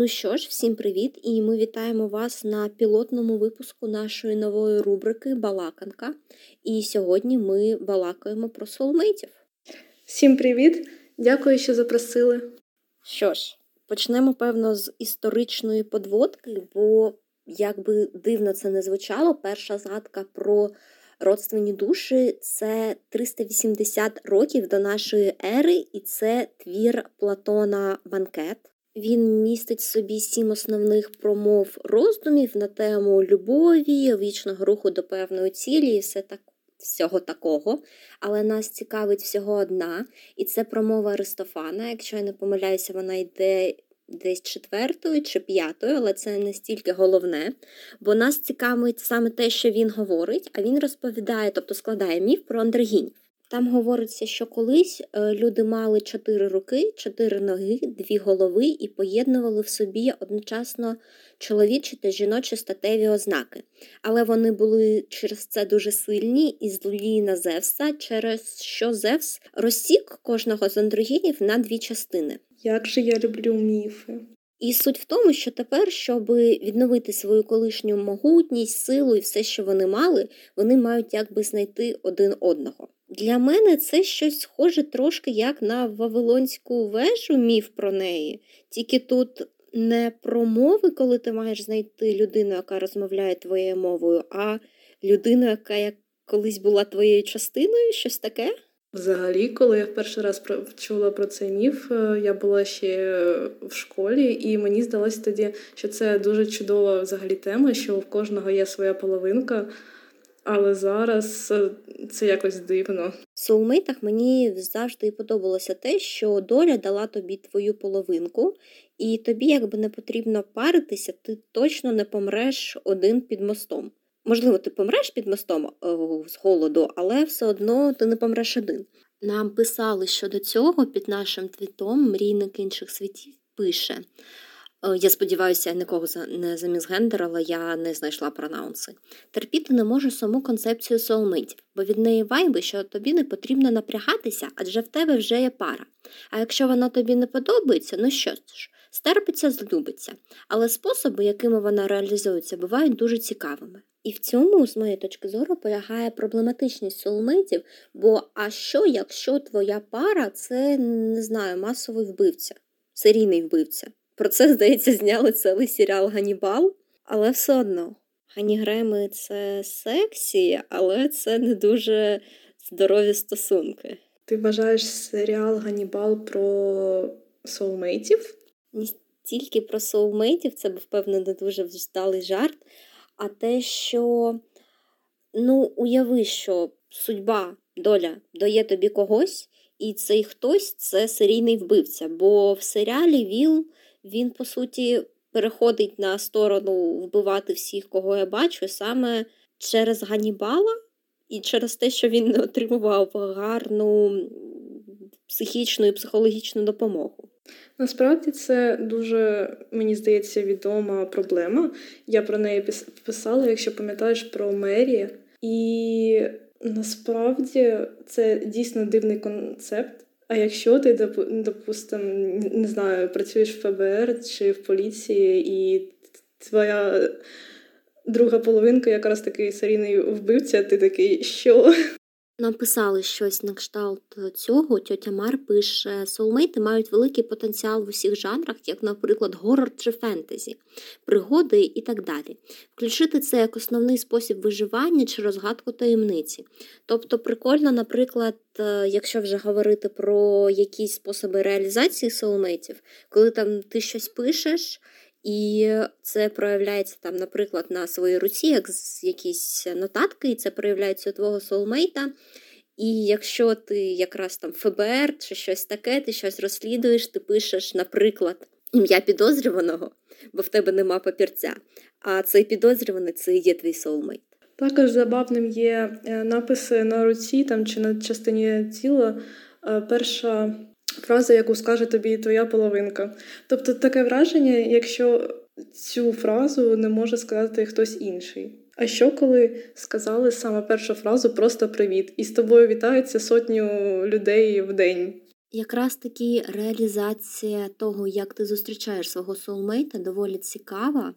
Ну що ж, всім привіт! І ми вітаємо вас на пілотному випуску нашої нової рубрики Балаканка. І сьогодні ми балакаємо про соулмейтів. Всім привіт! Дякую, що запросили. Що ж, почнемо, певно, з історичної подводки, бо, як би дивно це не звучало, перша згадка про родственні душі це 380 років до нашої ери, і це твір Платона Банкет. Він містить в собі сім основних промов роздумів на тему любові, вічного руху до певної цілі і все так, всього такого. Але нас цікавить всього одна, і це промова Аристофана. Якщо я не помиляюся, вона йде десь четвертою чи п'ятою, але це не стільки головне, бо нас цікавить саме те, що він говорить, а він розповідає, тобто складає міф про андрогінів. Там говориться, що колись е, люди мали чотири руки, чотири ноги, дві голови і поєднували в собі одночасно чоловічі та жіночі статеві ознаки. Але вони були через це дуже сильні і злі на Зевса, через що Зевс розсік кожного з андрогінів на дві частини. Як же я люблю міфи. І суть в тому, що тепер, щоб відновити свою колишню могутність, силу і все, що вони мали, вони мають якби знайти один одного. Для мене це щось схоже трошки як на Вавилонську вежу, міф про неї. Тільки тут не про мови, коли ти маєш знайти людину, яка розмовляє твоєю мовою, а людину, яка колись була твоєю частиною, щось таке. Взагалі, коли я в перший раз чула про цей міф, е, я була ще в школі, і мені здалося тоді, що це дуже чудова взагалі тема, що в кожного є своя половинка. Але зараз е, це якось дивно. В соулмейтах мені завжди подобалося те, що доля дала тобі твою половинку, і тобі, якби не потрібно паритися, ти точно не помреш один під мостом. Можливо, ти помреш під мостом е, з голоду, але все одно ти не помреш один. Нам писали щодо цього під нашим твітом мрійник інших світів пише. Е, я сподіваюся, я нікого не замізгендерила, я не знайшла пронаунси. Терпіти не можу саму концепцію соулмейтів, бо від неї вайби, що тобі не потрібно напрягатися, адже в тебе вже є пара. А якщо вона тобі не подобається, ну що ж, стерпиться, злюбиться. Але способи, якими вона реалізується, бувають дуже цікавими. І в цьому, з моєї точки зору, полягає проблематичність соулмейтів, бо а що, якщо твоя пара це не знаю, масовий вбивця, серійний вбивця? Про це, здається, зняли цілий серіал Ганібал, але все одно. Ганігреми це сексі, але це не дуже здорові стосунки. Ти вважаєш серіал Ганібал про соулмейтів? Не стільки про соулмейтів, це був, певно, не дуже вдалий жарт, а те, що, ну, уяви, що судьба, доля дає тобі когось, і цей хтось це серійний вбивця, бо в серіалі Віл він, по суті, переходить на сторону вбивати всіх, кого я бачу, саме через Ганібала і через те, що він отримував гарну психічну і психологічну допомогу. Насправді це дуже, мені здається, відома проблема. Я про неї писала, якщо пам'ятаєш про Мері. І насправді це дійсно дивний концепт. А якщо ти, допустим, не знаю, працюєш в ФБР чи в поліції, і твоя друга половинка якраз такий серійний вбивця, ти такий, що? Написали щось на кшталт цього. Тьотя Мар пише: соулмейти мають великий потенціал в усіх жанрах, як, наприклад, горор чи фентезі, пригоди і так далі. Включити це як основний спосіб виживання чи розгадку таємниці. Тобто, прикольно, наприклад, е, якщо вже говорити про якісь способи реалізації соулмейтів, коли там ти щось пишеш. І це проявляється там, наприклад, на своїй руці, як якісь нотатки, і це проявляється у твого соулмейта. І якщо ти якраз там ФБР чи щось таке, ти щось розслідуєш, ти пишеш, наприклад, ім'я підозрюваного, бо в тебе нема папірця. А цей підозрюваний це є твій соулмейт. Також забавним є е, написи на руці там чи на частині тіла. Е, перша фраза, яку скаже тобі твоя половинка. Тобто таке враження, якщо цю фразу не може сказати хтось інший. А що коли сказали саме першу фразу просто привіт, і з тобою вітаються сотню людей в день? Якраз таки реалізація того, як ти зустрічаєш свого соулмейта, доволі цікава.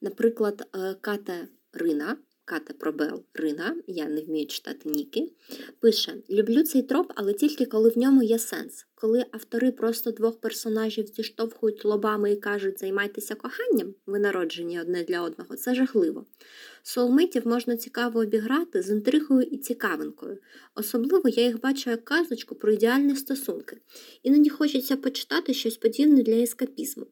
Наприклад, е, Катерина Ката Пробел Рина, я не вмію читати Ніки, пише: Люблю цей троп, але тільки коли в ньому є сенс. Коли автори просто двох персонажів зіштовхують лобами і кажуть, займайтеся коханням, ви народжені одне для одного, це жахливо. Соулмейтів можна цікаво обіграти з інтригою і цікавинкою. Особливо я їх бачу як казочку про ідеальні стосунки. Іноді хочеться почитати щось подібне для ескапізму.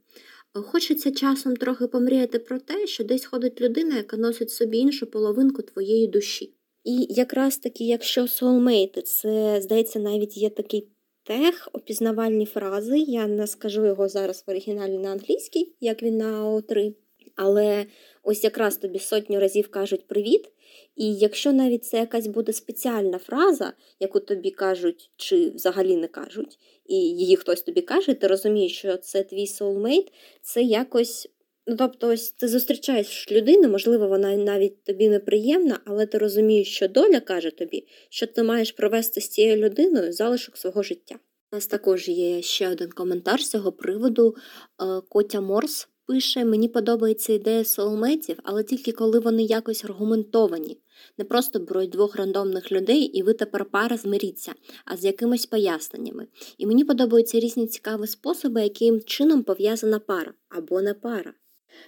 Хочеться часом трохи помріяти про те, що десь ходить людина, яка носить собі іншу половинку твоєї душі. І якраз таки, якщо соулмейти, це, здається, навіть є такий тех, опізнавальні фрази. Я не скажу його зараз в оригіналі на англійській, як він на АО3. Але ось якраз тобі сотню разів кажуть привіт. І якщо навіть це якась буде спеціальна фраза, яку тобі кажуть, чи взагалі не кажуть, і її хтось тобі каже, ти розумієш, що це твій соулмейт, це якось. Ну, тобто, ось ти зустрічаєш людину, можливо, вона навіть тобі неприємна, але ти розумієш, що доля каже тобі, що ти маєш провести з цією людиною залишок свого життя. У нас також є ще один коментар з цього приводу. Е, Котя Морс пише: Мені подобається ідея соулметів, але тільки коли вони якось аргументовані. Не просто беруть двох рандомних людей, і ви тепер пара змиріться, а з якимись поясненнями. І мені подобаються різні цікаві способи, яким чином пов'язана пара або не пара.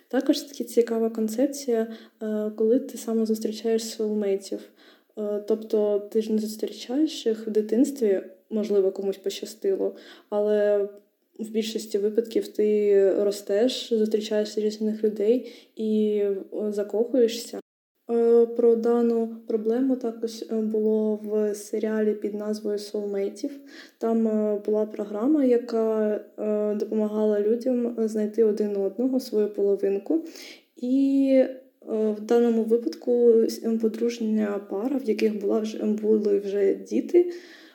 Також таки цікава концепція, е, коли ти саме зустрічаєш соулмейтів. Е, тобто ти ж не зустрічаєш їх в дитинстві, можливо, комусь пощастило, але в більшості випадків ти ростеш, зустрічаєш різних людей і е, закохуєшся. Е, про дану проблему також е, було в серіалі під назвою Soulmateів. Там була програма, яка допомагала людям знайти один одного свою половинку. І в даному випадку подружня пара, в яких була вже були вже діти,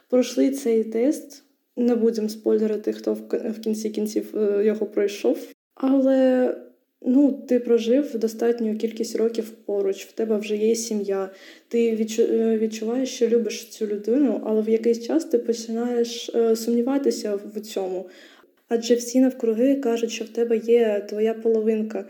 пройшли цей тест. Не будемо спойлерити, хто в кінці кінців е, його пройшов. Але ну, ти прожив достатню кількість років поруч, в тебе вже є сім'я. Ти е, відчуваєш, що любиш цю людину, але в якийсь час ти починаєш е, сумніватися в цьому. Адже всі навкруги кажуть, що в тебе є твоя половинка.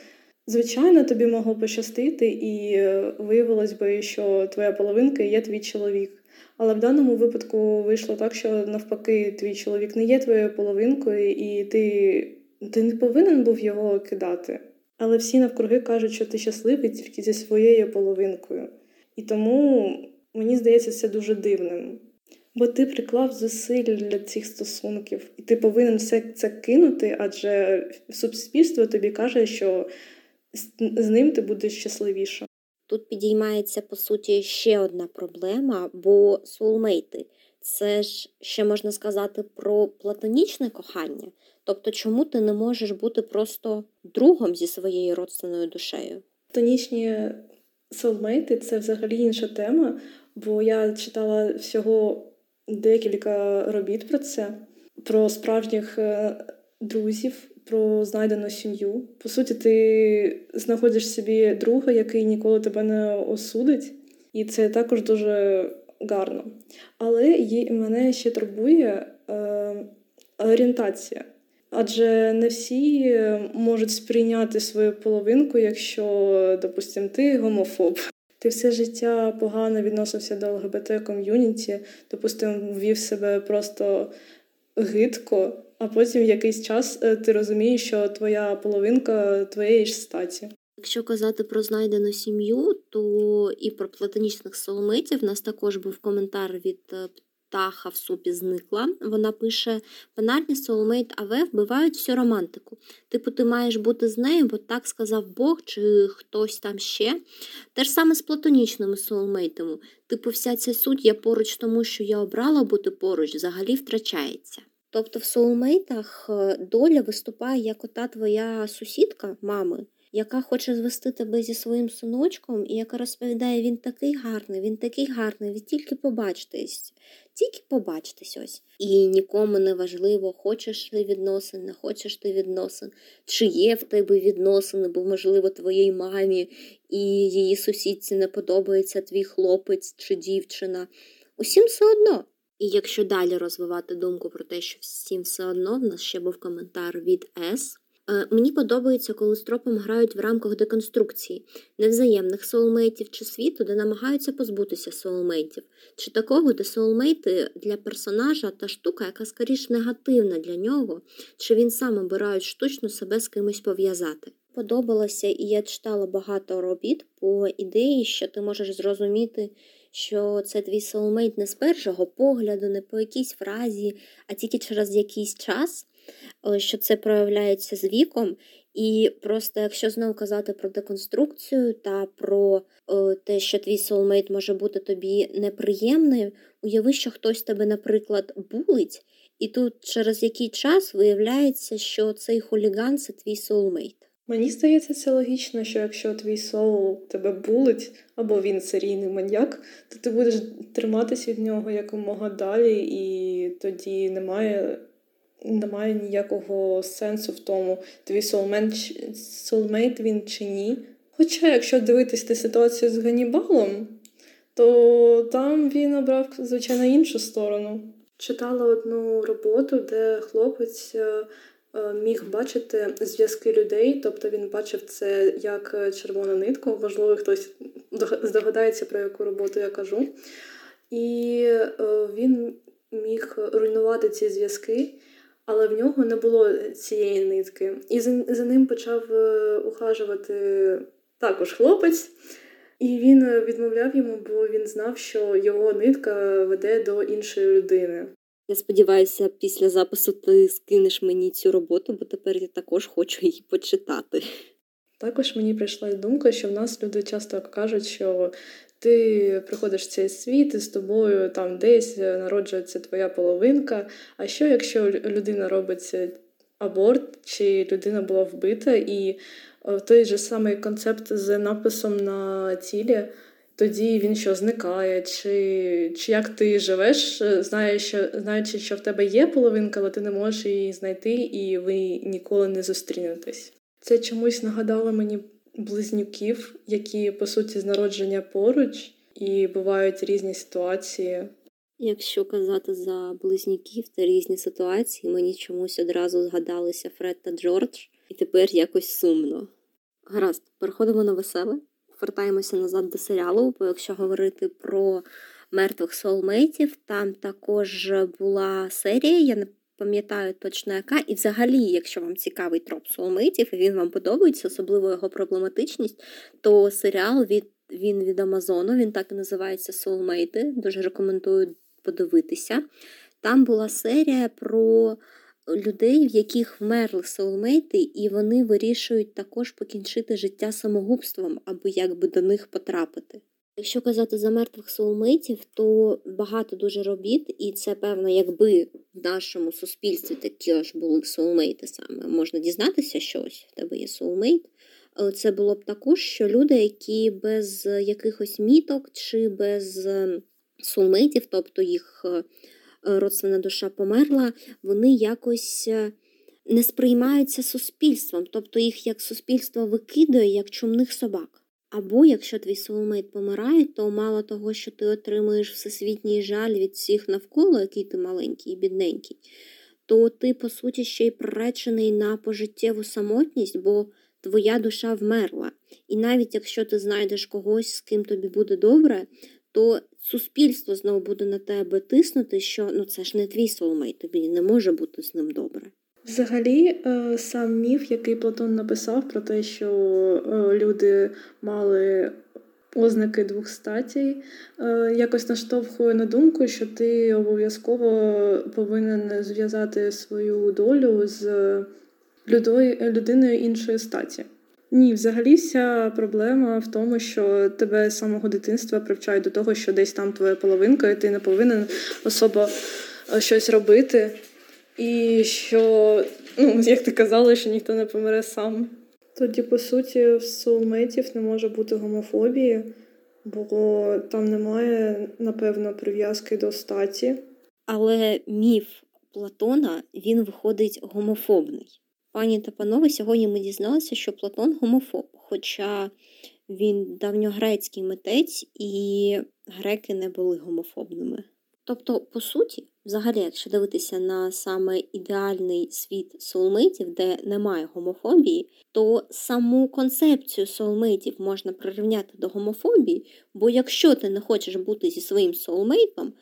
Звичайно, тобі могло пощастити, і виявилось би, що твоя половинка є твій чоловік. Але в даному випадку вийшло так, що навпаки, твій чоловік не є твоєю половинкою, і ти, ти не повинен був його кидати. Але всі навкруги кажуть, що ти щасливий тільки зі своєю половинкою. І тому мені здається це дуже дивним. Бо ти приклав зусиль для цих стосунків, і ти повинен все це кинути, адже суспільство тобі каже, що з ним ти будеш щасливіша. Тут підіймається, по суті, ще одна проблема, бо соулмейти це ж ще можна сказати про платонічне кохання. Тобто, чому ти не можеш бути просто другом зі своєю родственною душею? Платонічні соулмейти це взагалі інша тема, бо я читала всього декілька робіт про це, про справжніх е, друзів про знайдену сім'ю. По суті, ти знаходиш собі друга, який ніколи тебе не осудить, і це також дуже гарно. Але мене ще турбує е, орієнтація. Адже не всі можуть сприйняти свою половинку, якщо, допустимо, ти гомофоб. Ти все життя погано відносився до ЛГБТ-ком'юніті, допустимо, вів себе просто гидко, а потім якийсь час е, ти розумієш, що твоя половинка твоєї ж статі. Якщо казати про знайдену сім'ю, то і про платонічних соломитів у нас також був коментар від е, птаха в супі зникла. Вона пише: Банальні соулмейт АВ вбивають всю романтику. Типу, ти маєш бути з нею, бо так сказав Бог чи хтось там ще. Те ж саме з платонічними соулмейтами. Типу, вся ця суть я поруч, тому що я обрала бути поруч, взагалі втрачається. Тобто в соулмейтах е, доля виступає як ота твоя сусідка мами, яка хоче звести тебе зі своїм синочком, і яка розповідає, він такий гарний, він такий гарний, ви тільки побачтесь, тільки побачтесь ось. І нікому не важливо, хочеш ти відносин, не хочеш ти відносин, чи є в тебе відносини, бо, можливо, твоїй мамі і її сусідці не подобається твій хлопець чи дівчина. Усім все одно. І якщо далі розвивати думку про те, що всім все одно, в нас ще був коментар від С. Е, мені подобається, коли з тропом грають в рамках деконструкції, невзаємних соулмейтів чи світу, де намагаються позбутися соулмейтів, чи такого, де соулмейти для персонажа та штука, яка скоріш негативна для нього, чи він сам обирає штучно себе з кимось пов'язати. Подобалося, і я читала багато робіт по ідеї, що ти можеш зрозуміти, що це твій соулмейт не з першого погляду, не по якійсь фразі, а тільки через якийсь час. Е, що це проявляється з віком. І просто, якщо знову казати про деконструкцію та про о, те, що твій соулмейт може бути тобі неприємним, уяви, що хтось тебе, наприклад, булить, і тут через який час виявляється, що цей хуліган це твій соулмейт. Мені здається, це логічно, що якщо твій соул тебе булить, або він серійний маньяк, то ти будеш триматись від нього якомога далі, і тоді немає немає ніякого сенсу в тому, твій soulmate він чи ні. Хоча, якщо дивитись на ситуацію з Ганібалом, то там він обрав, звичайно, іншу сторону. Читала одну роботу, де хлопець е, е, міг бачити зв'язки людей, тобто він бачив це як червону нитку, можливо, хтось здогадається, про яку роботу я кажу. І е, він міг руйнувати ці зв'язки але в нього не було цієї нитки. І за, за ним почав е, ухажувати також хлопець, і він відмовляв йому, бо він знав, що його нитка веде до іншої людини. Я сподіваюся, після запису ти скинеш мені цю роботу, бо тепер я також хочу її почитати. Також мені прийшла думка, що в нас люди часто кажуть, що ти приходиш в цей світ і з тобою там десь народжується твоя половинка. А що, якщо людина робить аборт, чи людина була вбита, і е, той же самий концепт з написом на тілі, тоді він що зникає, чи чи як ти живеш, знаючи, знаючи, що в тебе є половинка, але ти не можеш її знайти, і ви ніколи не зустрінетесь. Це чомусь нагадало мені близнюків, які по суті з народження поруч, і бувають різні ситуації. Якщо казати за близнюків та різні ситуації, мені чомусь одразу згадалися Фред та Джордж, і тепер якось сумно. Гаразд, переходимо на веселе, вертаємося назад до серіалу, бо якщо говорити про мертвих соулмейтів, там також була серія, я не пам'ятаю точно яка, і взагалі, якщо вам цікавий троп соулмейтів, і він вам подобається, особливо його проблематичність, то серіал від він від Амазону, він так і називається Соулмейти. Дуже рекомендую подивитися. Там була серія про людей, в яких вмерли соулмейти, і вони вирішують також покінчити життя самогубством, аби якби до них потрапити. Якщо казати за мертвих соулмейтів, то багато дуже робіт, і це, певно, якби в нашому суспільстві такі ж були соулмейти саме, можна дізнатися, що ось в тебе є соулмейт. Це було б також, що люди, які без якихось міток чи без ем, тобто їх е, родственна душа померла, вони якось е, не сприймаються суспільством, тобто їх як суспільство викидає як чумних собак. Або якщо твій соулмейт помирає, то мало того, що ти отримуєш всесвітній жаль від всіх навколо, який ти маленький і бідненький, то ти, по суті, ще й приречений на пожиттєву самотність, бо твоя душа вмерла. І навіть якщо ти знайдеш когось, з ким тобі буде добре, то суспільство знову буде на тебе тиснути, що ну це ж не твій соулмейт, тобі не може бути з ним добре. Взагалі, е, сам міф, який Платон написав про те, що е, люди мали ознаки двох статей, е, якось наштовхує на думку, що ти обов'язково повинен зв'язати свою долю з людиною іншої статі. Ні, взагалі вся проблема в тому, що тебе з самого дитинства привчають до того, що десь там твоя половинка, і ти не повинен особо щось робити. І що, ну, як ти казала, що ніхто не помре сам. Тоді, по суті, в соулмейтів не може бути гомофобії, бо там немає, напевно, прив'язки до статі. Але міф Платона він виходить гомофобний. Пані та панове, сьогодні ми дізналися, що Платон гомофоб, хоча він давньогрецький митець і греки не були гомофобними. Тобто, по суті, взагалі, якщо дивитися на саме ідеальний світ солмитів, де немає гомофобії, то саму концепцію солмитів можна прирівняти до гомофобії, бо якщо ти не хочеш бути зі своїм солмейтом,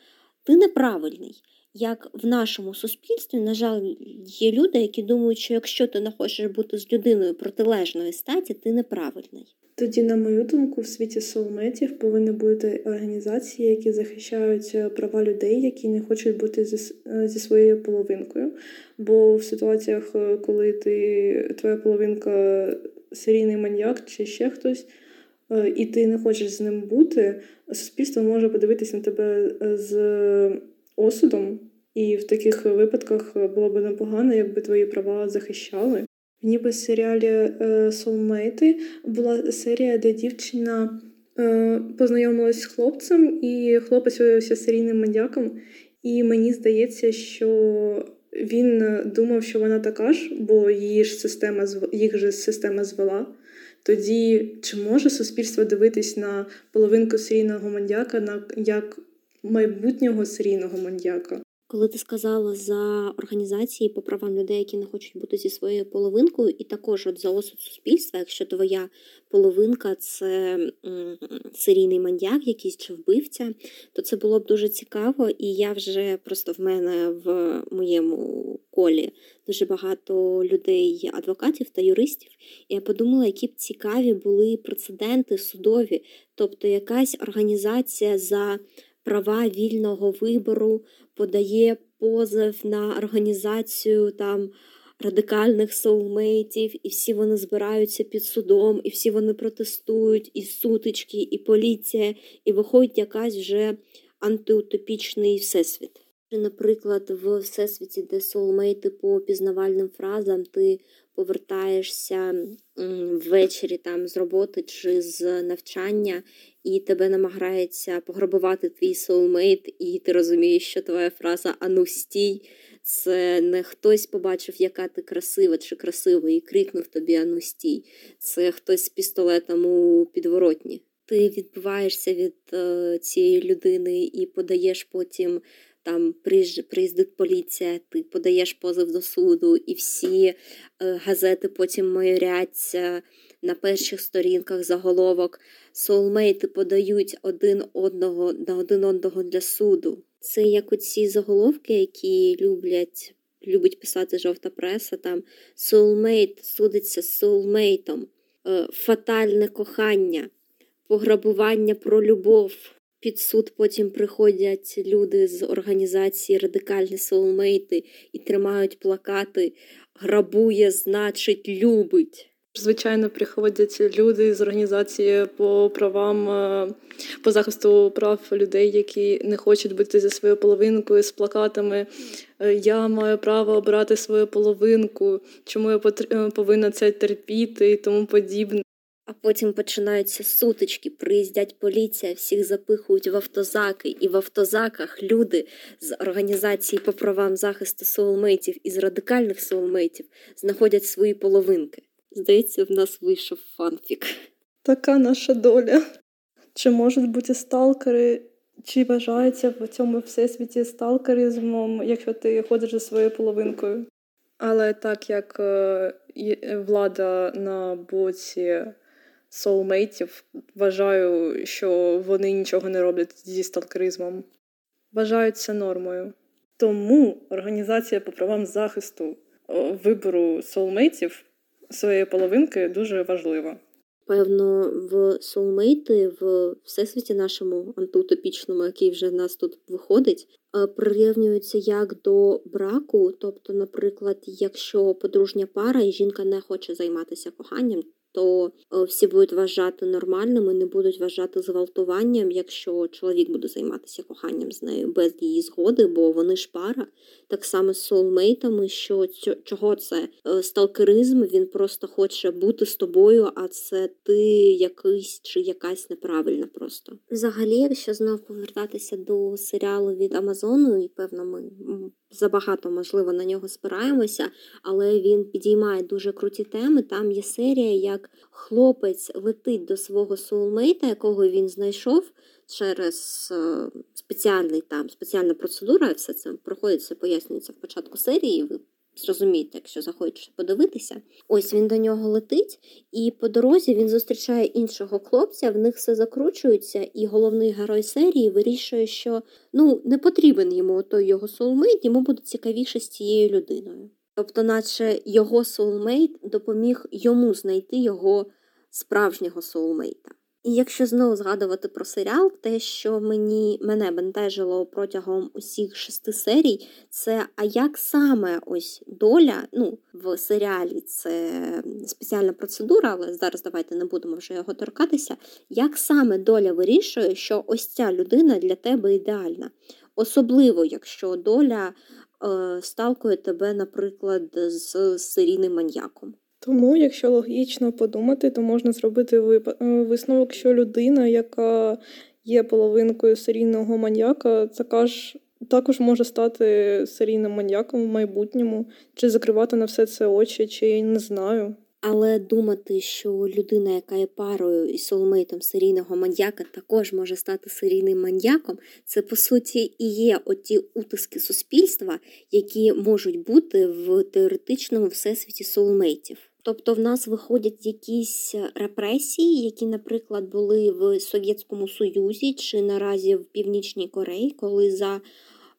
ти неправильний. Як в нашому суспільстві, на жаль, є люди, які думають, що якщо ти не хочеш бути з людиною протилежної статі, ти неправильний. Тоді, на мою думку, в світі соулметів повинні бути організації, які захищають е, права людей, які не хочуть бути зі, е, зі своєю половинкою. Бо в ситуаціях, е, коли ти твоя половинка серійний маньяк чи ще хтось, і ти не хочеш з ним бути, суспільство може подивитися на тебе з осудом. І в таких випадках було б непогано, якби твої права захищали. Ніби в серіалі Soulmate була серія, де дівчина е, познайомилась з хлопцем, і хлопець виявився серійним маньяком. І мені здається, що він думав, що вона така ж, бо її ж система їх же система звела. Тоді чи може суспільство дивитись на половинку серійного маньяка на як майбутнього серійного маньяка? Коли ти сказала за організації по правам людей, які не хочуть бути зі своєю половинкою, і також от за осуд суспільства, якщо твоя половинка це серійний маньяк, якийсь чи вбивця, то це було б дуже цікаво, і я вже просто в мене в моєму колі дуже багато людей, адвокатів та юристів. І я подумала, які б цікаві були прецеденти судові, тобто якась організація за права вільного вибору, подає позов на організацію там радикальних соулмейтів, і всі вони збираються під судом, і всі вони протестують, і сутички, і поліція, і виходить якась вже антиутопічний всесвіт. Наприклад, в всесвіті, де соулмейти по пізнавальним фразам, ти повертаєшся ввечері там з роботи чи з навчання, і тебе намагається пограбувати твій соулмейт, і ти розумієш, що твоя фраза Ану стій. Це не хтось побачив, яка ти красива чи красивий, і крикнув тобі Ану стій. Це хтось з пістолетом у підворотні. Ти відбиваєшся від е, цієї людини і подаєш потім там приїздить поліція, ти подаєш позов до суду, і всі е, газети потім майоряться на перших сторінках заголовок. Соулмейти подають один одного на один одного для суду. Це як оці заголовки, які люблять, любить писати жовта преса. Там соулмейт судиться з соулмейтом, е, фатальне кохання, пограбування про любов. Під суд потім приходять люди з організації Радикальні соулмейти і тримають плакати Грабує, значить, любить. Звичайно, приходять люди з організації по правам е, по захисту прав людей, які не хочуть бути зі своєю половинкою з плакатами. Е, я маю право обрати свою половинку, чому я е, повинна це терпіти і тому подібне. А потім починаються сутички, приїздять поліція, всіх запихують в автозаки, і в автозаках люди з організації по правам захисту соулмейтів і з радикальних соулмейтів знаходять свої половинки. Здається, в нас вийшов фанфік. Така наша доля. Чи можуть бути сталкери, чи вважаються в цьому всесвіті сталкеризмом, якщо ти ходиш за своєю половинкою? Але так як е, влада на боці соулмейтів, вважаю, що вони нічого не роблять зі сталкеризмом. Вважають це нормою. Тому організація по правам захисту вибору соулмейтів своєї половинки дуже важлива. Певно, в соулмейти в всесвіті нашому антиутопічному, який вже в нас тут виходить, е, прирівнюються як до браку. Тобто, наприклад, якщо подружня пара і жінка не хоче займатися коханням, то е, всі будуть вважати нормальними, не будуть вважати зґвалтуванням, якщо чоловік буде займатися коханням з нею без її згоди, бо вони ж пара. Так само з соулмейтами, що чого це е, сталкеризм, він просто хоче бути з тобою, а це ти якийсь чи якась неправильна просто. Взагалі, якщо знов повертатися до серіалу від Амазону, і певно, ми забагато, можливо, на нього спираємося, але він підіймає дуже круті теми. Там є серія, як хлопець летить до свого соулмейта, якого він знайшов через е, спеціальний там спеціальна процедура, все це проходиться, пояснюється в початку серії. Ви зрозумієте, якщо захочете подивитися. Ось він до нього летить, і по дорозі він зустрічає іншого хлопця, в них все закручується, і головний герой серії вирішує, що ну не потрібен йому той його соулмейт, йому буде цікавіше з цією людиною. Тобто, наче його соулмейт допоміг йому знайти його справжнього соулмейта. І якщо знову згадувати про серіал, те, що мені мене бентежило протягом усіх шести серій, це а як саме ось доля, ну в серіалі це спеціальна процедура, але зараз давайте не будемо вже його торкатися. Як саме доля вирішує, що ось ця людина для тебе ідеальна? Особливо, якщо доля е, сталкує тебе, наприклад, з серійним маньяком. Тому, якщо логічно подумати, то можна зробити е, висновок, що людина, яка є половинкою серійного маньяка, така ж також може стати серійним маньяком в майбутньому, чи закривати на все це очі, чи не знаю. Але думати, що людина, яка є парою і соулмейтом серійного маньяка, також може стати серійним маньяком, це по суті і є оті утиски суспільства, які можуть бути в теоретичному всесвіті соулмейтів. Тобто в нас виходять якісь репресії, які, наприклад, були в Совєтському Союзі чи наразі в Північній Кореї, коли за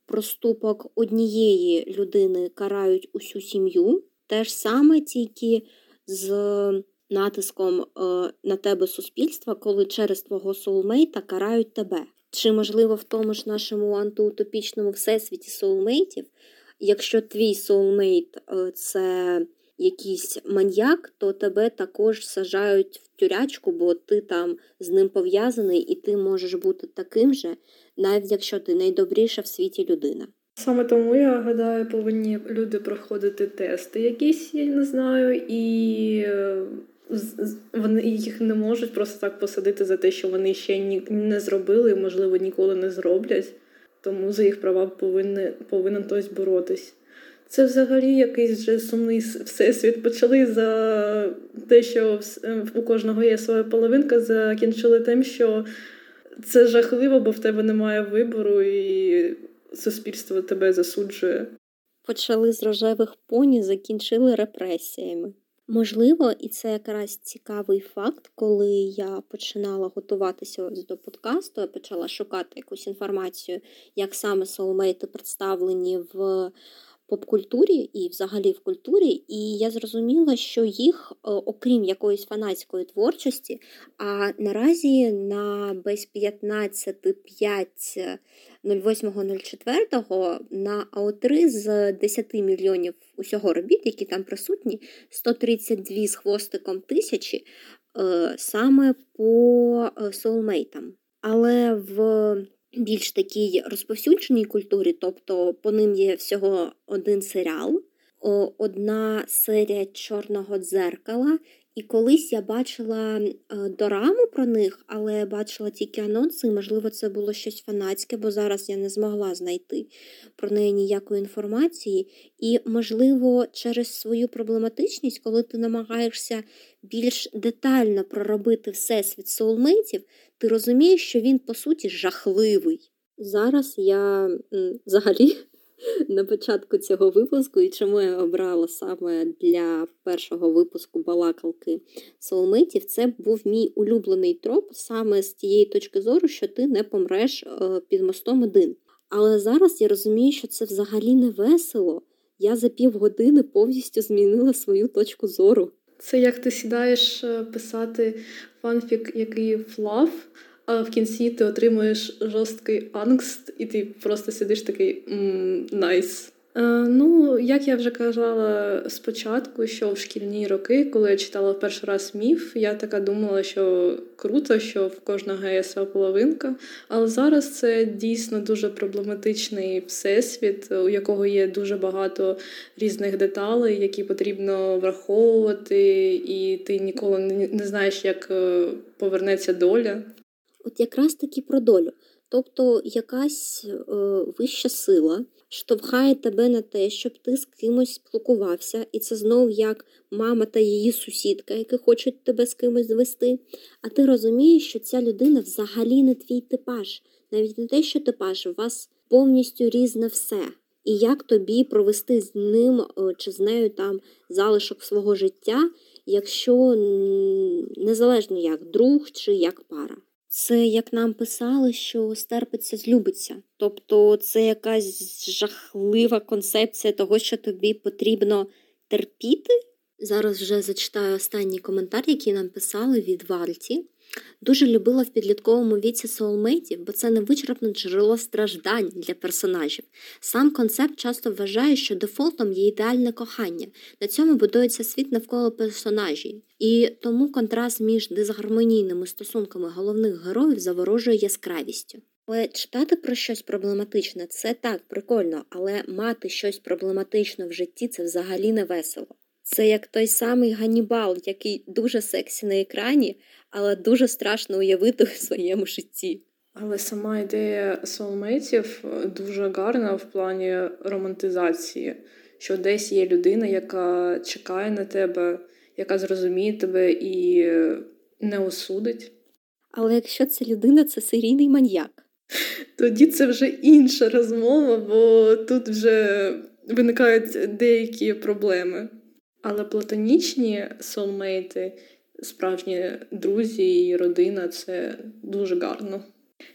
проступок однієї людини карають усю сім'ю. Те ж саме тільки з натиском е, на тебе суспільства, коли через твого соулмейта карають тебе. Чи, можливо, в тому ж нашому антиутопічному всесвіті соулмейтів, якщо твій соулмейт е, це якийсь маньяк, то тебе також сажають в тюрячку, бо ти там з ним пов'язаний, і ти можеш бути таким же, навіть якщо ти найдобріша в світі людина. Саме тому я гадаю, повинні люди проходити тести, якісь я не знаю, і е, вони їх не можуть просто так посадити за те, що вони ще ні не зробили, і, можливо, ніколи не зроблять. Тому за їх права повинен повинен хтось боротись. Це взагалі якийсь вже сумний всесвіт. Почали за те, що у кожного є своя половинка, закінчили тим, що це жахливо, бо в тебе немає вибору, і суспільство тебе засуджує. Почали з рожевих поні, закінчили репресіями. Можливо, і це якраз цікавий факт, коли я починала готуватися до подкасту, я почала шукати якусь інформацію, як саме соулмейти представлені в поп-культурі і взагалі в культурі, і я зрозуміла, що їх, е, окрім якоїсь фанатської творчості, а наразі на без 15.05.08.04 на АО3 з 10 мільйонів усього робіт, які там присутні, 132 з хвостиком тисячі е, саме по соулмейтам. Але в більш такій розповсюдженій культурі, тобто по ним є всього один серіал, одна серія чорного дзеркала. І колись я бачила е, дораму про них, але бачила тільки анонси, і, можливо, це було щось фанатське, бо зараз я не змогла знайти про неї ніякої інформації. І, можливо, через свою проблематичність, коли ти намагаєшся більш детально проробити всесвіт соулмейтів, ти розумієш, що він, по суті, жахливий. Зараз я взагалі на початку цього випуску, і чому я обрала саме для першого випуску балакалки соулмейтів, це був мій улюблений троп саме з тієї точки зору, що ти не помреш е, під мостом один. Але зараз я розумію, що це взагалі не весело. Я за півгодини повністю змінила свою точку зору. Це як ти сідаєш е, писати фанфік, який fluff, а в кінці ти отримуєш жорсткий angst, і ти просто сидиш такий nice. Е, ну, як я вже казала спочатку, що в шкільні роки, коли я читала в перший раз міф, я така думала, що круто, що в кожного є своя половинка. Але зараз це дійсно дуже проблематичний всесвіт, у якого є дуже багато різних деталей, які потрібно враховувати, і ти ніколи не знаєш, як е, повернеться доля. От якраз таки про долю. Тобто якась е, вища сила штовхає тебе на те, щоб ти з кимось спілкувався, і це знов як мама та її сусідка, які хочуть тебе з кимось звести. А ти розумієш, що ця людина взагалі не твій типаж, навіть не те, що типаж, у вас повністю різне все. І як тобі провести з ним е, чи з нею там залишок свого життя, якщо незалежно як друг чи як пара. Це як нам писали, що стерпиться, злюбиться. Тобто це якась жахлива концепція того, що тобі потрібно терпіти. Зараз вже зачитаю останній коментар, який нам писали від Варті. Дуже любила в підлітковому віці соулмейтів, бо це невичерпне джерело страждань для персонажів. Сам концепт часто вважає, що дефолтом є ідеальне кохання. На цьому будується світ навколо персонажів. І тому контраст між дисгармонійними стосунками головних героїв заворожує яскравістю. Але читати про щось проблематичне це так прикольно, але мати щось проблематичне в житті це взагалі не весело. Це як той самий Ганібал, який дуже сексі на екрані, але дуже страшно уявити в своєму житті. Але сама ідея соулмейтів дуже гарна в плані романтизації, що десь є людина, яка чекає на тебе, яка зрозуміє тебе і не осудить. Але якщо ця людина це серійний маньяк, тоді це вже інша розмова, бо тут вже виникають деякі проблеми. Але платонічні солмейти, справжні друзі і родина це дуже гарно.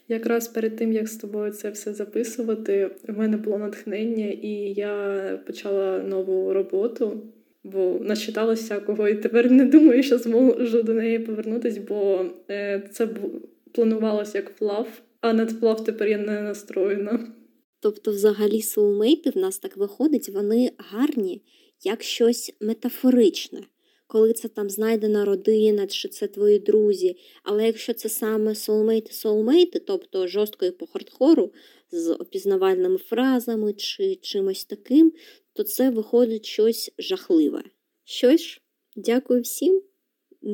Якраз перед тим, як з тобою це все записувати, в мене було натхнення, і я почала нову роботу, бо начиталася всякого, і тепер не думаю, що зможу до неї повернутися, бо е, це планувалося як плав, а над плав тепер я не настроєна. Тобто, взагалі, соулмейти в нас так виходить, вони гарні як щось метафоричне, коли це там знайдена родина, чи це твої друзі. Але якщо це саме соулмейти-соулмейти, тобто жорстко і по хардхору, з опізнавальними фразами чи чимось таким, то це виходить щось жахливе. Що ж, дякую всім.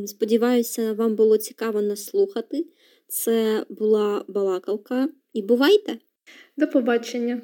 Сподіваюся, вам було цікаво нас слухати. Це була балакалка. І бувайте! До побачення!